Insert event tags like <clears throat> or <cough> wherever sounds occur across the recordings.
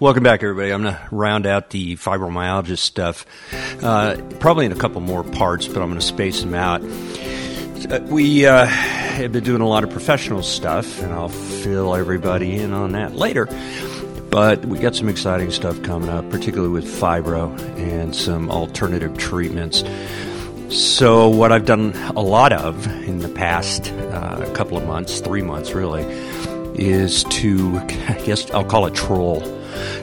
Welcome back, everybody. I'm going to round out the fibromyalgia stuff, uh, probably in a couple more parts, but I'm going to space them out. Uh, we uh, have been doing a lot of professional stuff, and I'll fill everybody in on that later. But we got some exciting stuff coming up, particularly with fibro and some alternative treatments. So, what I've done a lot of in the past uh, couple of months, three months really, is to, <laughs> I guess I'll call it troll.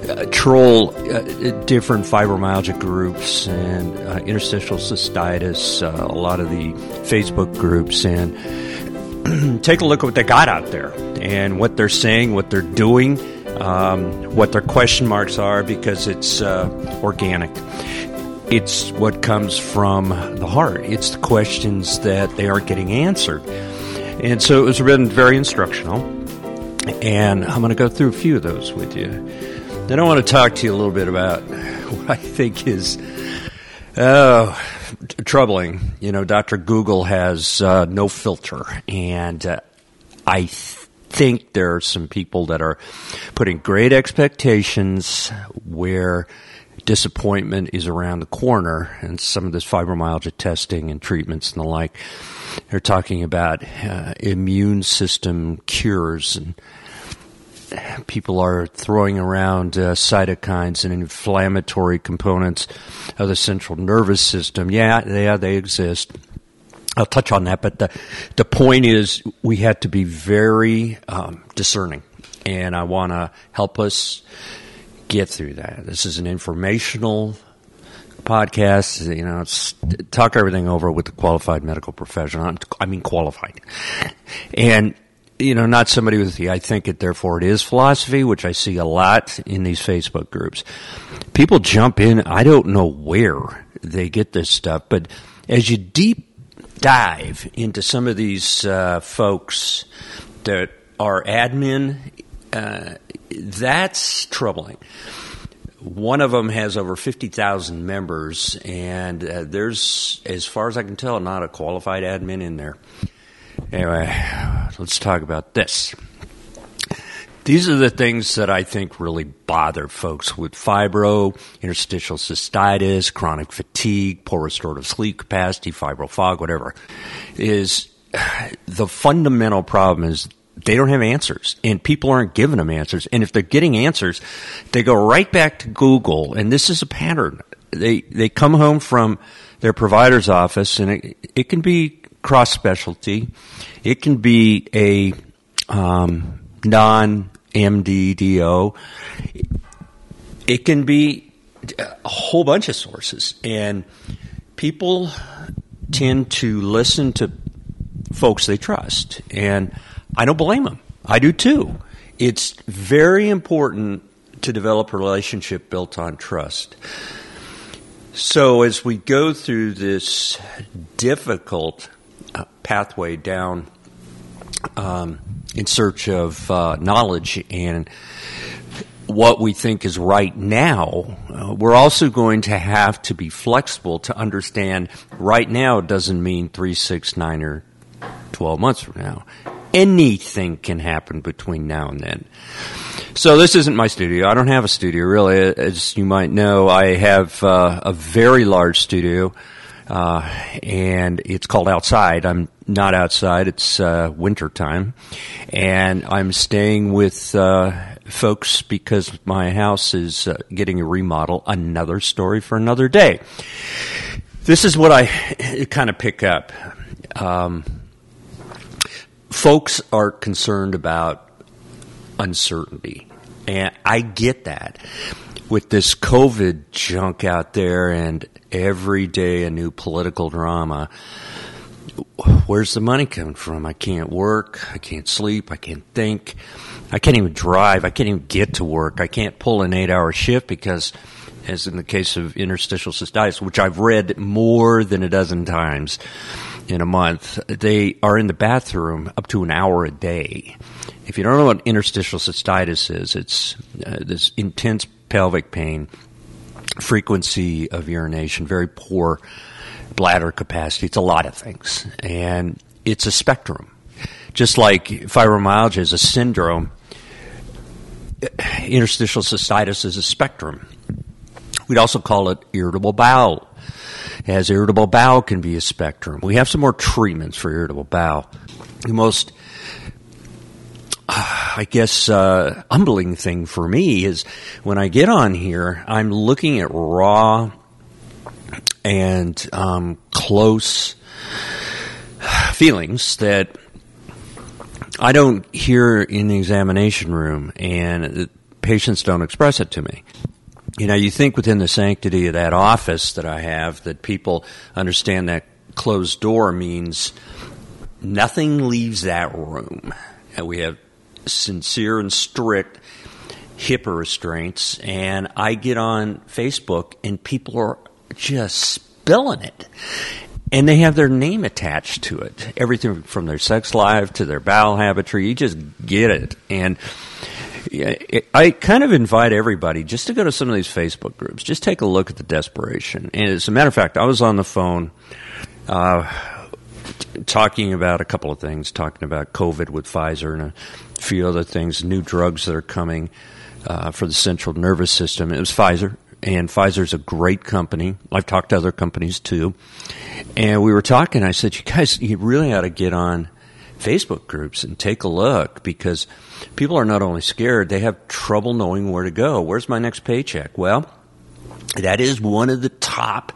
Uh, troll uh, different fibromyalgia groups and uh, interstitial cystitis, uh, a lot of the Facebook groups, and <clears throat> take a look at what they got out there and what they're saying, what they're doing, um, what their question marks are, because it's uh, organic. It's what comes from the heart. It's the questions that they aren't getting answered. And so it was been very instructional. And I'm going to go through a few of those with you. Then I want to talk to you a little bit about <laughs> what I think is uh, troubling. You know, Dr. Google has uh, no filter. And uh, I think there are some people that are putting great expectations where disappointment is around the corner and some of this fibromyalgia testing and treatments and the like. They're talking about uh, immune system cures and people are throwing around uh, cytokines and inflammatory components of the central nervous system. Yeah, yeah, they exist. I'll touch on that, but the the point is we had to be very um, discerning, and I want to help us get through that. This is an informational podcast. You know, talk everything over with a qualified medical professional. I mean, qualified, <laughs> and you know, not somebody with the I think it, therefore it is philosophy, which I see a lot in these Facebook groups. People jump in. I don't know where they get this stuff, but as you deep dive into some of these uh, folks that are admin uh, that's troubling. One of them has over 50,000 members, and uh, there's, as far as I can tell, not a qualified admin in there. Anyway, let's talk about this. These are the things that I think really bother folks with fibro, interstitial cystitis, chronic fatigue, poor restorative sleep capacity, fibro fog, whatever. Is the fundamental problem is they don't have answers and people aren't giving them answers. And if they're getting answers, they go right back to Google. And this is a pattern. They, they come home from their provider's office and it, it can be cross specialty. It can be a, um, non MDDO. It can be a whole bunch of sources and people tend to listen to folks they trust. And I don't blame them. I do too. It's very important to develop a relationship built on trust. So as we go through this difficult pathway down um, in search of uh, knowledge and what we think is right now, uh, we're also going to have to be flexible to understand right now doesn't mean three, six, nine, or 12 months from now anything can happen between now and then. So this isn't my studio. I don't have a studio really. As you might know, I have uh, a very large studio, uh, and it's called outside. I'm not outside. It's uh, winter time, and I'm staying with uh, folks because my house is uh, getting a remodel. Another story for another day. This is what I kind of pick up. Um, folks are concerned about uncertainty. And I get that. With this COVID junk out there and every day a new political drama, where's the money coming from? I can't work. I can't sleep. I can't think. I can't even drive. I can't even get to work. I can't pull an eight hour shift because, as in the case of interstitial cystitis, which I've read more than a dozen times, in a month, they are in the bathroom up to an hour a day. If you don't know what interstitial cystitis is, it's uh, this intense pelvic pain, frequency of urination, very poor bladder capacity. It's a lot of things. And it's a spectrum. Just like fibromyalgia is a syndrome, eh, interstitial cystitis is a spectrum. We'd also call it irritable bowel. As irritable bowel can be a spectrum. We have some more treatments for irritable bowel. The most I guess, uh, humbling thing for me is when I get on here, I'm looking at raw and um, close feelings that I don't hear in the examination room, and patients don't express it to me. You know, you think within the sanctity of that office that I have that people understand that closed door means nothing leaves that room. And we have sincere and strict HIPAA restraints, and I get on Facebook and people are just spilling it. And they have their name attached to it. Everything from their sex life to their bowel habitry, you just get it. And I kind of invite everybody just to go to some of these Facebook groups. Just take a look at the desperation. And as a matter of fact, I was on the phone uh, talking about a couple of things, talking about COVID with Pfizer and a few other things, new drugs that are coming uh, for the central nervous system. It was Pfizer, and Pfizer's a great company. I've talked to other companies too. And we were talking, I said, You guys, you really ought to get on Facebook groups and take a look because people are not only scared, they have trouble knowing where to go. Where's my next paycheck? Well, that is one of the top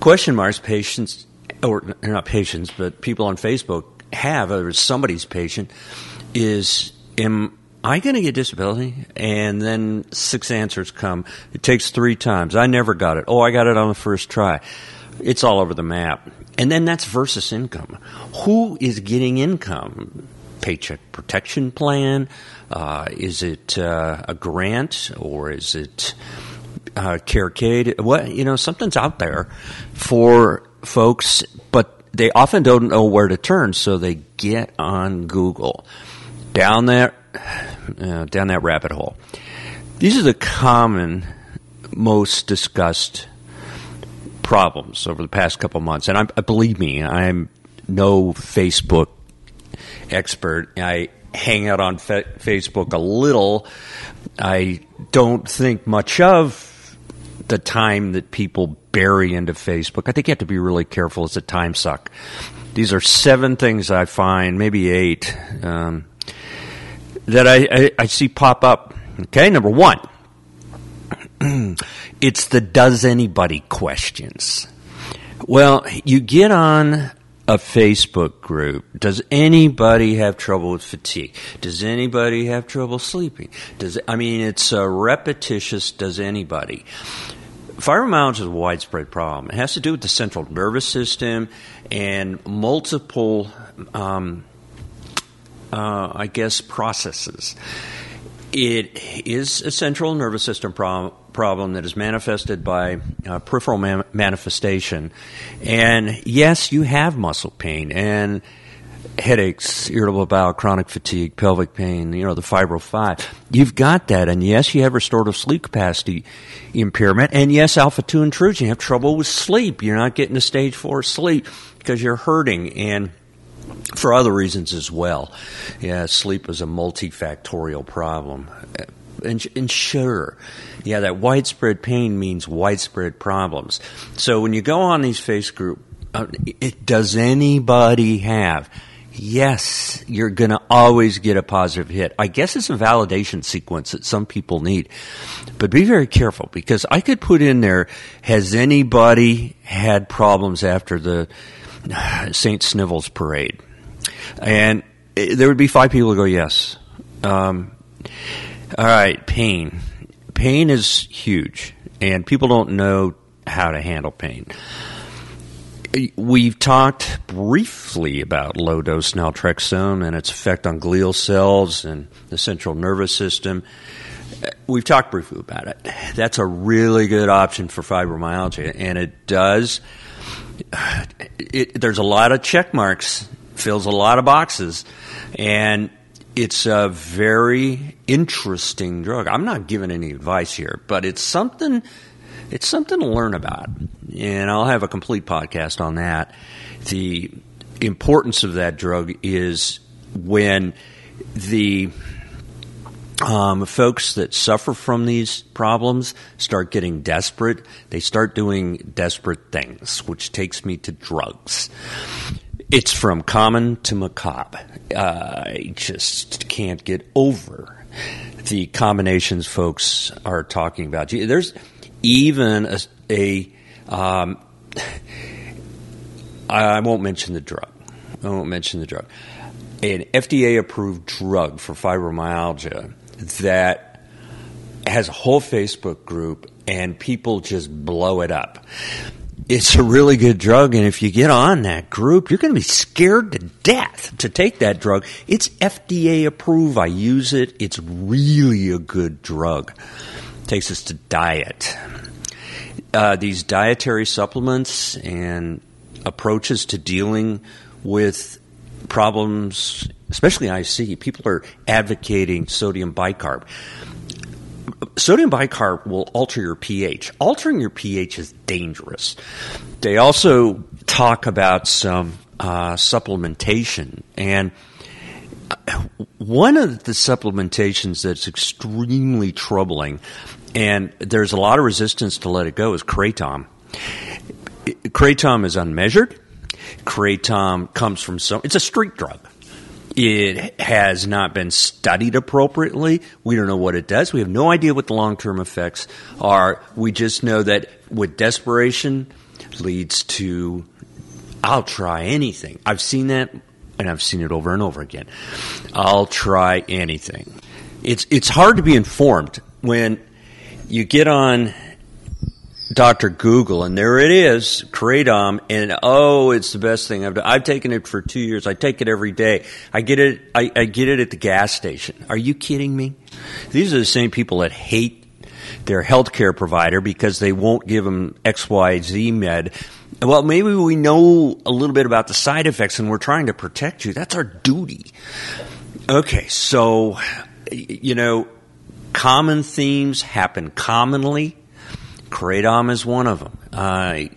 question marks patients, or not patients, but people on Facebook have, or somebody's patient, is am I going to get disability? And then six answers come. It takes three times. I never got it. Oh, I got it on the first try. It's all over the map. And then that's versus income. Who is getting income? Paycheck protection plan? Uh, is it uh, a grant or is it uh, Carecade? What you know, something's out there for folks, but they often don't know where to turn, so they get on Google down that <sighs> uh, down that rabbit hole. These are the common, most discussed problems over the past couple months, and I, believe me, I'm no Facebook expert. I hang out on fe- Facebook a little. I don't think much of the time that people bury into Facebook. I think you have to be really careful. It's a time suck. These are seven things I find, maybe eight, um, that I, I, I see pop up. Okay, number one, <clears throat> it's the does anybody questions. Well, you get on a Facebook group. Does anybody have trouble with fatigue? Does anybody have trouble sleeping? Does I mean it's a repetitious does anybody? Fibromyalgia is a widespread problem. It has to do with the central nervous system and multiple um, uh, I guess, processes. It is a central nervous system problem problem that is manifested by uh, peripheral man- manifestation. And yes, you have muscle pain and headaches, irritable bowel, chronic fatigue, pelvic pain, you know, the fibro 5. You've got that. And yes, you have restorative sleep capacity impairment. And yes, alpha 2 intrusion. You have trouble with sleep. You're not getting to stage 4 sleep because you're hurting. And for other reasons as well. Yeah, sleep is a multifactorial problem. And, sure, yeah, that widespread pain means widespread problems. So when you go on these face group, uh, it, does anybody have? Yes, you're going to always get a positive hit. I guess it's a validation sequence that some people need. But be very careful because I could put in there, has anybody had problems after the <sighs> St. Snivels parade. And there would be five people who go, yes. Um, all right, pain. Pain is huge, and people don't know how to handle pain. We've talked briefly about low dose naltrexone and its effect on glial cells and the central nervous system. We've talked briefly about it. That's a really good option for fibromyalgia, and it does it, there's a lot of check marks, fills a lot of boxes, and it's a very interesting drug. I'm not giving any advice here, but it's something it's something to learn about. And I'll have a complete podcast on that. The importance of that drug is when the um, folks that suffer from these problems start getting desperate. They start doing desperate things, which takes me to drugs. It's from common to macabre. Uh, I just can't get over the combinations folks are talking about. There's even a, a um, <laughs> I won't mention the drug. I won't mention the drug. An FDA approved drug for fibromyalgia that has a whole Facebook group and people just blow it up. It's a really good drug, and if you get on that group, you're going to be scared to death to take that drug. It's FDA approved. I use it. It's really a good drug. Takes us to diet. Uh, these dietary supplements and approaches to dealing with problems, especially I see people are advocating sodium bicarb. Sodium bicarb will alter your pH. Altering your pH is dangerous. They also talk about some uh, supplementation and one of the supplementations that's extremely troubling, and there's a lot of resistance to let it go, is kratom. Kratom is unmeasured. Kratom comes from some, it's a street drug. It has not been studied appropriately. We don't know what it does. We have no idea what the long term effects are. We just know that with desperation leads to, I'll try anything. I've seen that and I've seen it over and over again. I'll try anything. It's, it's hard to be informed when you get on Dr. Google, and there it is, Kratom, and oh, it's the best thing I've done. I've taken it for two years. I take it every day. I get it. I, I get it at the gas station. Are you kidding me? These are the same people that hate their healthcare provider because they won't give them X, Y, Z med. Well, maybe we know a little bit about the side effects, and we're trying to protect you. That's our duty. Okay, so you know, common themes happen commonly Kratom is one of them. I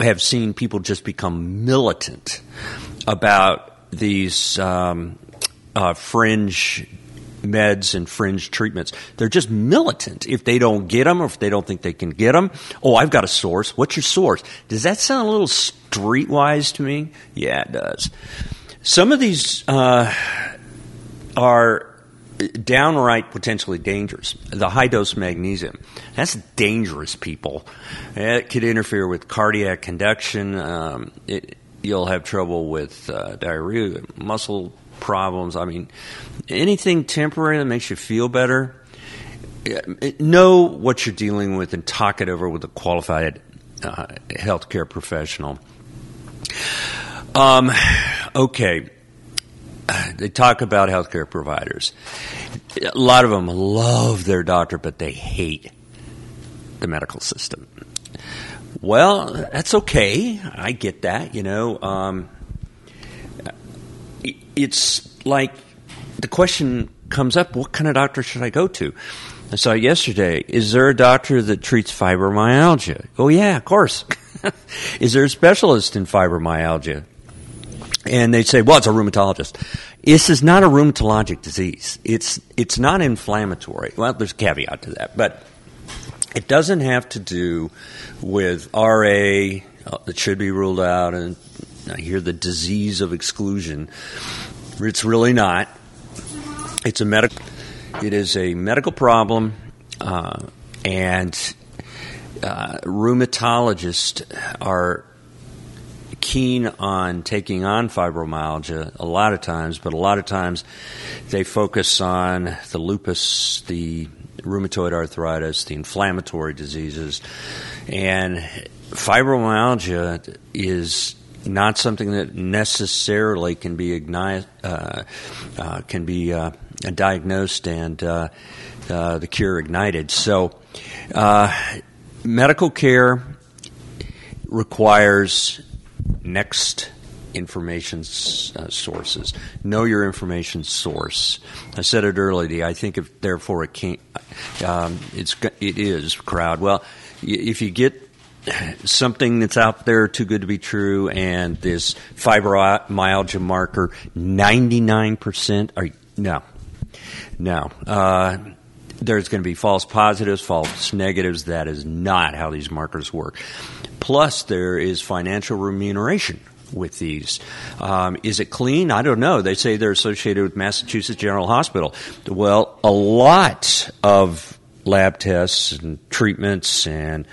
have seen people just become militant about these um, uh, fringe meds and fringe treatments. They're just militant if they don't get them or if they don't think they can get them. Oh, I've got a source. What's your source? Does that sound a little streetwise to me? Yeah, it does. Some of these uh, are downright potentially dangerous. The high dose magnesium. That's dangerous, people. It could interfere with cardiac conduction. Um, it, you'll have trouble with uh, diarrhea, muscle problems. I mean, anything temporary that makes you feel better. Know what you're dealing with and talk it over with a qualified uh, healthcare professional. Um, okay <sighs> they talk about healthcare providers. A lot of them love their doctor, but they hate the medical system. Well, that's okay. I get that. You know, um, it's like the question comes up: What kind of doctor should I go to? I saw yesterday. Is there a doctor that treats fibromyalgia? Oh yeah, of course. <laughs> is there a specialist in fibromyalgia? And they say, well, it's a rheumatologist. This is not a rheumatologic disease. It's it's not inflammatory. Well, there's a caveat to that, but it doesn't have to do with RA uh, that should be ruled out, and I hear the disease of exclusion. It's really not. It's a medical. It is a medical problem, uh, and uh, rheumatologists are keen on taking on fibromyalgia a lot of times, but a lot of times they focus on the lupus, the rheumatoid arthritis, the inflammatory diseases, and fibromyalgia is not something that necessarily can be igni- uh, uh, can be uh, diagnosed and uh, uh, the cure ignited. So, uh, medical care requires next information uh, sources. Know your information source. I said it earlier. I think if therefore it can't, um, it's it is crowd. Well, if you get something that's out there too good to be true, and this fibromyalgia marker, ninety nine percent are no. No. Uh, there's going to be false positives, false negatives. That is not how these markers work. Plus, there is financial remuneration with these. Um, is it clean? I don't know. They say they're associated with Massachusetts General Hospital. Well, a lot of lab tests and treatments and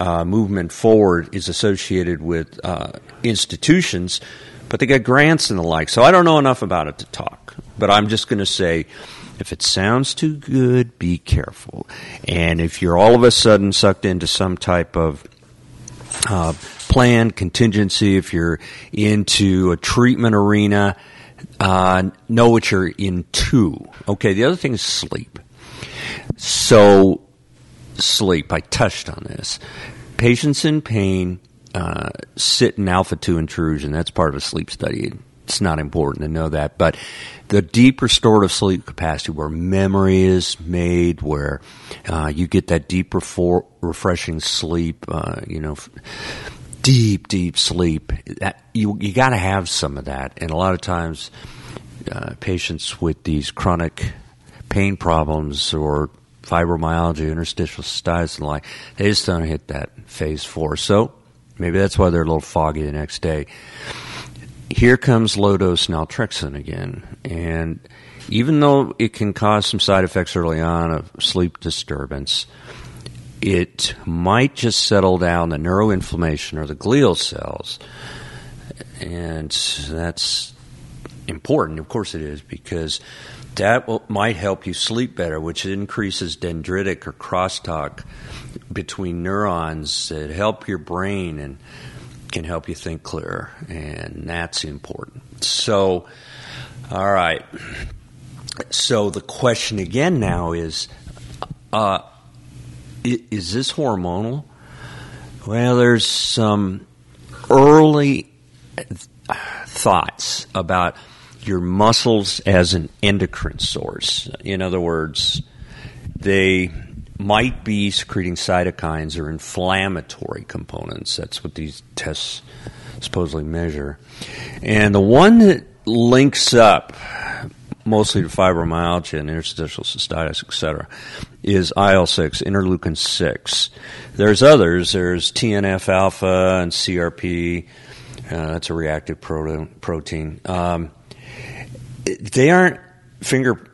uh, movement forward is associated with uh, institutions, but they get grants and the like. So I don't know enough about it to talk. But I'm just going to say if it sounds too good, be careful. And if you're all of a sudden sucked into some type of uh, plan, contingency, if you're into a treatment arena, uh, know what you're into. Okay, the other thing is sleep. So, sleep, I touched on this. Patients in pain uh, sit in alpha 2 intrusion. That's part of a sleep study. It's not important to know that. But the deep restorative sleep capacity where memory is made, where uh, you get that deep, refor- refreshing sleep, uh, you know, deep, deep sleep, that, you, you got to have some of that. And a lot of times, uh, patients with these chronic pain problems or fibromyalgia, interstitial cystitis, and the like, they just don't hit that phase four. So maybe that's why they're a little foggy the next day here comes low dose naltrexone again. And even though it can cause some side effects early on of sleep disturbance, it might just settle down the neuroinflammation or the glial cells. And that's important. Of course, it is, because that will, might help you sleep better, which increases dendritic or crosstalk between neurons that help your brain and can help you think clearer, and that's important. So, all right. So the question again now is, uh, is this hormonal? Well, there's some early thoughts about your muscles as an endocrine source. In other words, they might be secreting cytokines or inflammatory components. That's what these tests supposedly measure. And the one that links up mostly to fibromyalgia and interstitial cystitis, etc., is IL 6, interleukin 6. There's others. There's TNF alpha and CRP. Uh, that's a reactive protein. Um, they aren't finger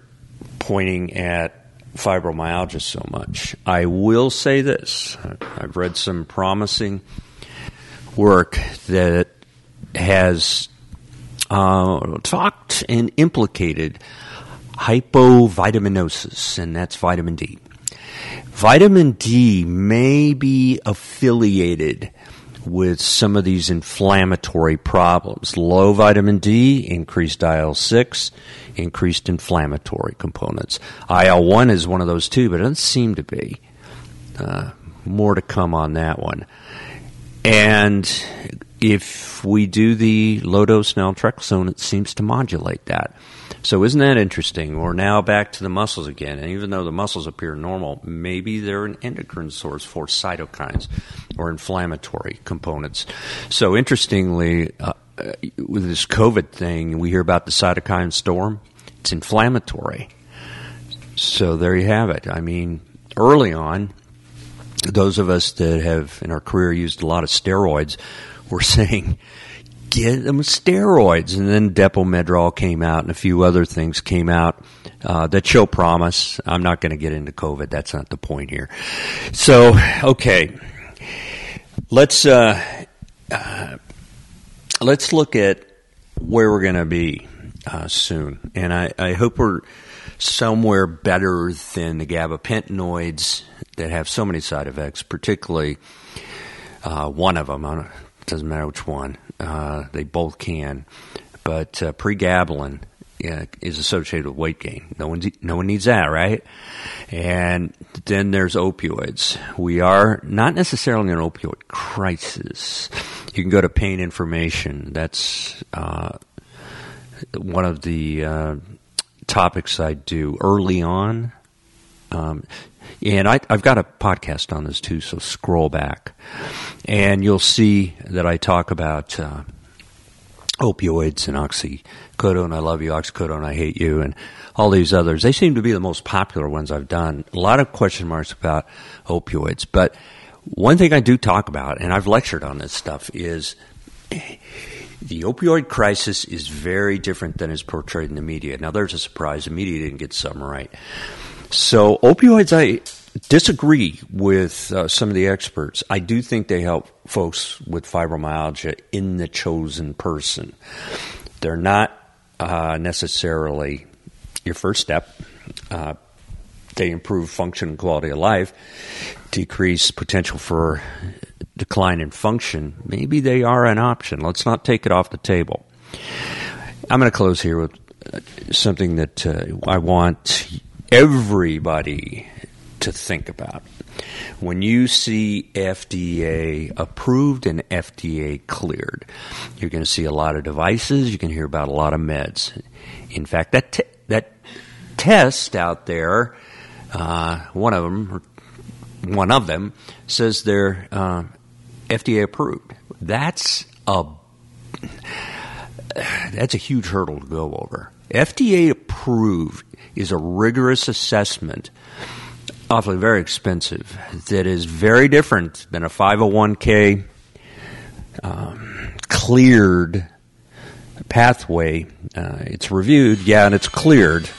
pointing at fibromyalgia so much. I will say this I've read some promising work that has uh, talked and implicated hypovitaminosis, and that's vitamin D. Vitamin D may be affiliated with some of these inflammatory problems. Low vitamin D, increased IL 6, increased inflammatory components. IL 1 is one of those too, but it doesn't seem to be. Uh, more to come on that one. And if we do the low dose naltrexone, it seems to modulate that. So isn't that interesting? We're now back to the muscles again, and even though the muscles appear normal, maybe they're an endocrine source for cytokines or inflammatory components. So interestingly, uh, with this COVID thing, we hear about the cytokine storm. It's inflammatory. So there you have it. I mean, early on, those of us that have in our career used a lot of steroids were <laughs> saying get them steroids. And then Depo-Medrol came out and a few other things came out uh, that show promise. I'm not going to get into COVID. That's not the point here. So, okay. Let's, uh, uh, let's look at where we're going to be uh, soon. And I, I hope we're somewhere better than the gabapentinoids that have so many side effects, particularly uh, one of them. it doesn't matter which one. Uh, they both can, but uh, pregabalin yeah, is associated with weight gain. No one, no one needs that, right? And then there's opioids. We are not necessarily in an opioid crisis. You can go to pain information. That's uh, one of the uh, topics I do early on. Um, and I, have got a podcast on this too, so scroll back. And you'll see that I talk about uh, opioids and oxycodone, I love you, oxycodone, I hate you, and all these others. They seem to be the most popular ones I've done. A lot of question marks about opioids, but one thing I do talk about, and I've lectured on this stuff, is the opioid crisis is very different than is portrayed in the media. Now, there's a surprise. The media didn't get some right. So, opioids, I disagree with uh, some of the experts. I do think they help folks with fibromyalgia in the chosen person. They're not uh, necessarily your first step. Uh, they improve function and quality of life, decrease potential for decline in function. Maybe they are an option. Let's not take it off the table. I'm going to close here with uh, something that uh, I want everybody to think about. When you see FDA approved and FDA cleared, you're going to see a lot of devices. You can hear about a lot of meds. In fact, that that test out there, uh, one of them, one of them says they're uh, FDA approved. That's a that's a huge hurdle to go over. FDA approved is a rigorous assessment awfully very expensive that is very different than a 501k um, cleared pathway. Uh, it's reviewed, yeah, and it's cleared.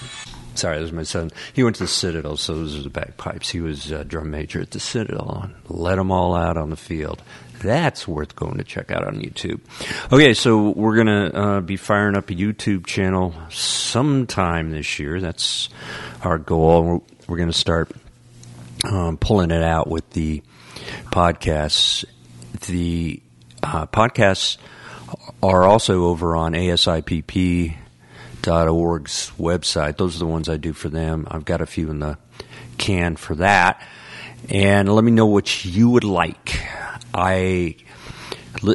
Sorry, this is my son. He went to the Citadel, so those are the bagpipes. He was a drum major at the Citadel. And let them all out on the field. That's worth going to check out on YouTube. Okay, so we're going to uh, be firing up a YouTube channel sometime this year. That's our goal. We're, we're going to start um, pulling it out with the podcasts. The uh, podcasts are also over on asipp.org's website. Those are the ones I do for them. I've got a few in the can for that. And let me know what you would like. I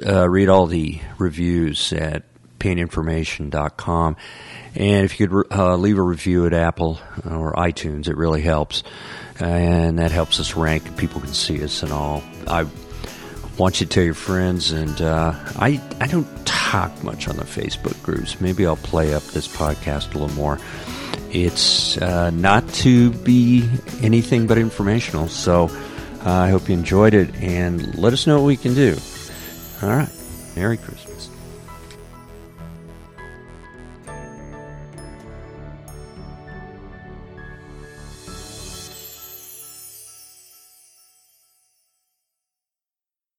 uh, read all the reviews at paininformation.com. And if you could uh, leave a review at Apple or iTunes, it really helps and that helps us rank. People can see us and all. I want you to tell your friends, and uh, I I don't talk much on the Facebook groups. Maybe I'll play up this podcast a little more. It's uh, not to be anything but informational, so uh, I hope you enjoyed it, and let us know what we can do. All right, Merry Christmas.